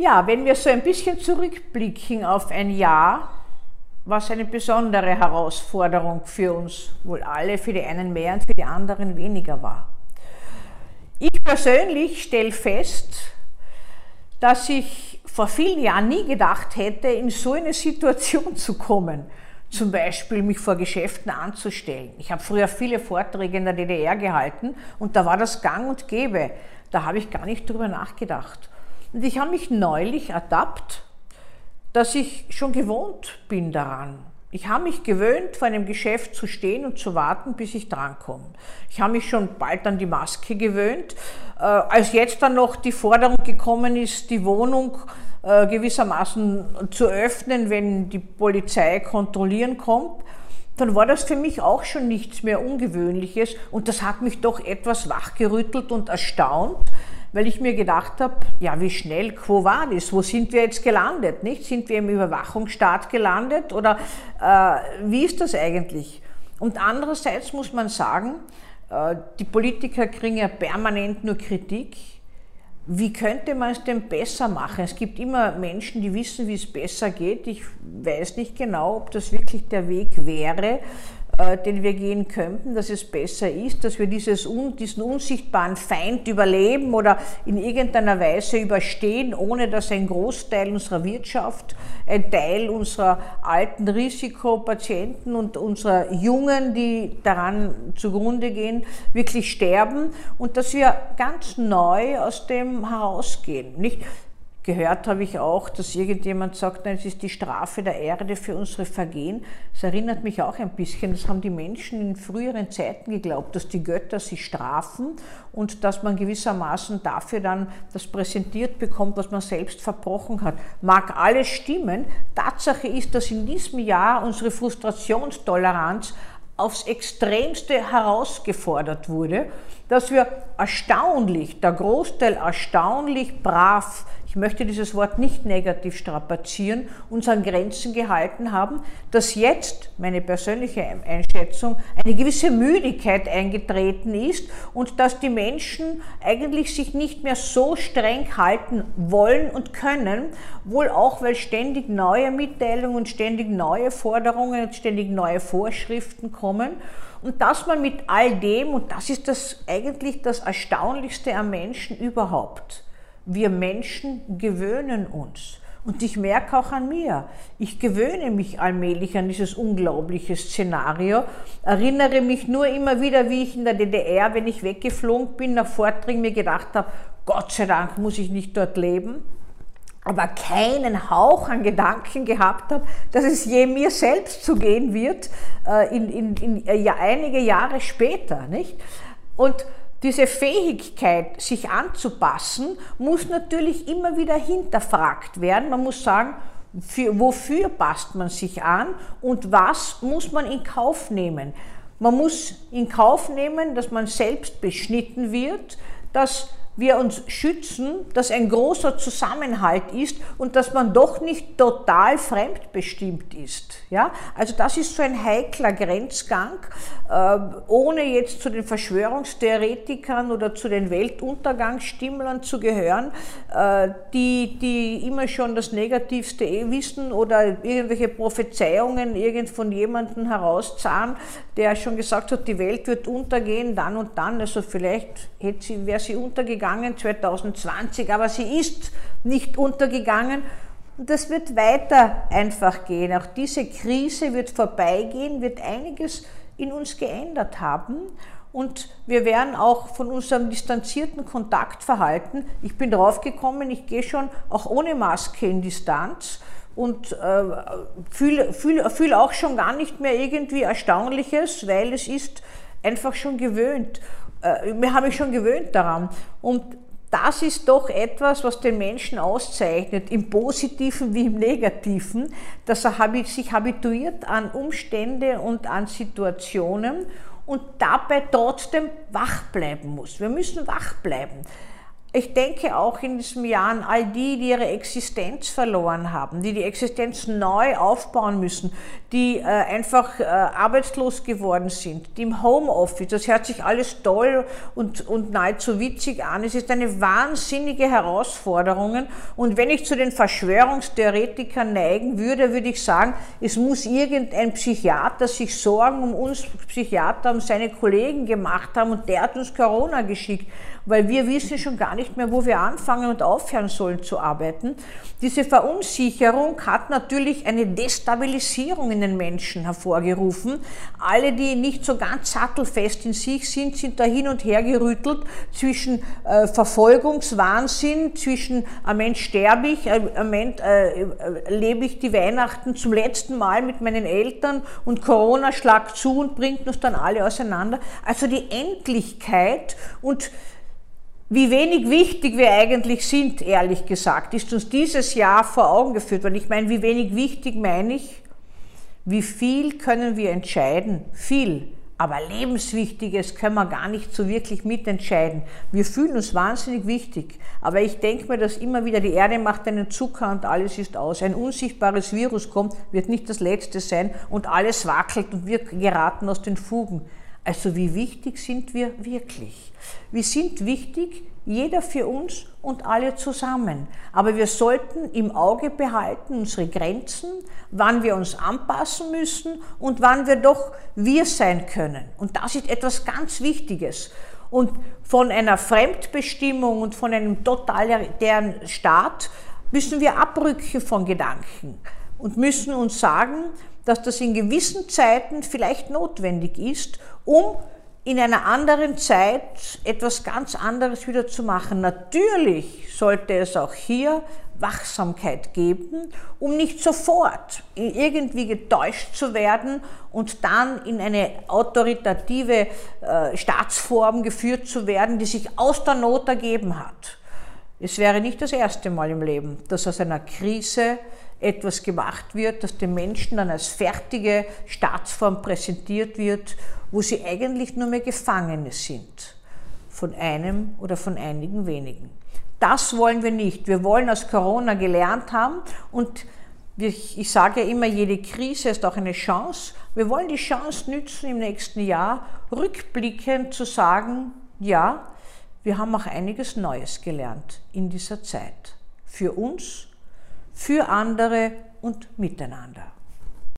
Ja, wenn wir so ein bisschen zurückblicken auf ein Jahr, was eine besondere Herausforderung für uns wohl alle, für die einen mehr und für die anderen weniger war. Ich persönlich stelle fest, dass ich vor vielen Jahren nie gedacht hätte, in so eine Situation zu kommen. Zum Beispiel mich vor Geschäften anzustellen. Ich habe früher viele Vorträge in der DDR gehalten und da war das gang und gäbe. Da habe ich gar nicht drüber nachgedacht. Und ich habe mich neulich ertappt, dass ich schon gewohnt bin daran. Ich habe mich gewöhnt, vor einem Geschäft zu stehen und zu warten, bis ich drankomme. Ich habe mich schon bald an die Maske gewöhnt. Äh, als jetzt dann noch die Forderung gekommen ist, die Wohnung äh, gewissermaßen zu öffnen, wenn die Polizei kontrollieren kommt, dann war das für mich auch schon nichts mehr Ungewöhnliches und das hat mich doch etwas wachgerüttelt und erstaunt, weil ich mir gedacht habe, ja, wie schnell, quo vadis, wo sind wir jetzt gelandet, nicht? Sind wir im Überwachungsstaat gelandet oder äh, wie ist das eigentlich? Und andererseits muss man sagen, äh, die Politiker kriegen ja permanent nur Kritik. Wie könnte man es denn besser machen? Es gibt immer Menschen, die wissen, wie es besser geht. Ich weiß nicht genau, ob das wirklich der Weg wäre. Äh, den wir gehen könnten, dass es besser ist, dass wir dieses, diesen unsichtbaren Feind überleben oder in irgendeiner Weise überstehen, ohne dass ein Großteil unserer Wirtschaft, ein Teil unserer alten Risikopatienten und unserer Jungen, die daran zugrunde gehen, wirklich sterben und dass wir ganz neu aus dem herausgehen. Nicht? Gehört habe ich auch, dass irgendjemand sagt, nein, es ist die Strafe der Erde für unsere Vergehen. Das erinnert mich auch ein bisschen, das haben die Menschen in früheren Zeiten geglaubt, dass die Götter sie strafen und dass man gewissermaßen dafür dann das präsentiert bekommt, was man selbst verbrochen hat. Mag alles stimmen. Tatsache ist, dass in diesem Jahr unsere Frustrationstoleranz aufs Extremste herausgefordert wurde, dass wir erstaunlich, der Großteil erstaunlich brav ich möchte dieses Wort nicht negativ strapazieren, uns an Grenzen gehalten haben, dass jetzt, meine persönliche Einschätzung, eine gewisse Müdigkeit eingetreten ist und dass die Menschen eigentlich sich nicht mehr so streng halten wollen und können, wohl auch, weil ständig neue Mitteilungen und ständig neue Forderungen und ständig neue Vorschriften kommen. Und dass man mit all dem, und das ist das eigentlich das Erstaunlichste am Menschen überhaupt, wir Menschen gewöhnen uns. Und ich merke auch an mir, ich gewöhne mich allmählich an dieses unglaubliche Szenario, erinnere mich nur immer wieder, wie ich in der DDR, wenn ich weggeflogen bin, nach Vorträgen mir gedacht habe, Gott sei Dank muss ich nicht dort leben, aber keinen Hauch an Gedanken gehabt habe, dass es je mir selbst zu gehen wird, äh, in, in, in, äh, ja, einige Jahre später. Nicht? Und diese Fähigkeit, sich anzupassen, muss natürlich immer wieder hinterfragt werden. Man muss sagen, für, wofür passt man sich an und was muss man in Kauf nehmen. Man muss in Kauf nehmen, dass man selbst beschnitten wird, dass wir uns schützen, dass ein großer Zusammenhalt ist und dass man doch nicht total fremdbestimmt ist. Ja? Also das ist so ein heikler Grenzgang, äh, ohne jetzt zu den Verschwörungstheoretikern oder zu den Weltuntergangsstimmlern zu gehören, äh, die, die immer schon das Negativste eh wissen oder irgendwelche Prophezeiungen irgend von jemandem herauszahlen, der schon gesagt hat, die Welt wird untergehen, dann und dann. Also vielleicht hätte sie, wäre sie untergegangen 2020, aber sie ist nicht untergegangen. Und das wird weiter einfach gehen. Auch diese Krise wird vorbeigehen, wird einiges in uns geändert haben. Und wir werden auch von unserem distanzierten Kontaktverhalten, ich bin draufgekommen, ich gehe schon auch ohne Maske in Distanz und äh, fühle fühl, fühl auch schon gar nicht mehr irgendwie Erstaunliches, weil es ist einfach schon gewöhnt. Äh, wir haben mich schon gewöhnt daran. Und das ist doch etwas, was den Menschen auszeichnet, im Positiven wie im Negativen, dass er sich habituiert an Umstände und an Situationen und dabei trotzdem wach bleiben muss. Wir müssen wach bleiben. Ich denke auch in diesem Jahr an all die, die ihre Existenz verloren haben, die die Existenz neu aufbauen müssen, die äh, einfach äh, arbeitslos geworden sind, die im Homeoffice, das hört sich alles toll und, und nahezu witzig an. Es ist eine wahnsinnige Herausforderung. Und wenn ich zu den Verschwörungstheoretikern neigen würde, würde ich sagen, es muss irgendein Psychiater sich Sorgen um uns Psychiater, um seine Kollegen gemacht haben und der hat uns Corona geschickt weil wir wissen schon gar nicht mehr, wo wir anfangen und aufhören sollen zu arbeiten. Diese Verunsicherung hat natürlich eine Destabilisierung in den Menschen hervorgerufen. Alle, die nicht so ganz sattelfest in sich sind, sind da hin und her gerüttelt zwischen äh, Verfolgungswahnsinn, zwischen am Mensch sterbe ich, äh, am Mensch äh, lebe ich die Weihnachten zum letzten Mal mit meinen Eltern und Corona schlagt zu und bringt uns dann alle auseinander. Also die Endlichkeit und wie wenig wichtig wir eigentlich sind, ehrlich gesagt, ist uns dieses Jahr vor Augen geführt worden. Ich meine, wie wenig wichtig meine ich? Wie viel können wir entscheiden? Viel. Aber lebenswichtiges können wir gar nicht so wirklich mitentscheiden. Wir fühlen uns wahnsinnig wichtig. Aber ich denke mir, dass immer wieder die Erde macht einen Zucker und alles ist aus. Ein unsichtbares Virus kommt, wird nicht das letzte sein und alles wackelt und wir geraten aus den Fugen. Also wie wichtig sind wir wirklich? Wir sind wichtig, jeder für uns und alle zusammen. Aber wir sollten im Auge behalten unsere Grenzen, wann wir uns anpassen müssen und wann wir doch wir sein können. Und das ist etwas ganz Wichtiges. Und von einer Fremdbestimmung und von einem totalitären Staat müssen wir Abrücke von Gedanken und müssen uns sagen, dass das in gewissen Zeiten vielleicht notwendig ist, um in einer anderen Zeit etwas ganz anderes wieder zu machen. Natürlich sollte es auch hier Wachsamkeit geben, um nicht sofort irgendwie getäuscht zu werden und dann in eine autoritative äh, Staatsform geführt zu werden, die sich aus der Not ergeben hat. Es wäre nicht das erste Mal im Leben, dass aus einer Krise etwas gemacht wird, das den Menschen dann als fertige Staatsform präsentiert wird, wo sie eigentlich nur mehr Gefangene sind von einem oder von einigen wenigen. Das wollen wir nicht. Wir wollen aus Corona gelernt haben und ich sage ja immer, jede Krise ist auch eine Chance. Wir wollen die Chance nützen, im nächsten Jahr rückblickend zu sagen, ja, wir haben auch einiges Neues gelernt in dieser Zeit. Für uns für andere und miteinander.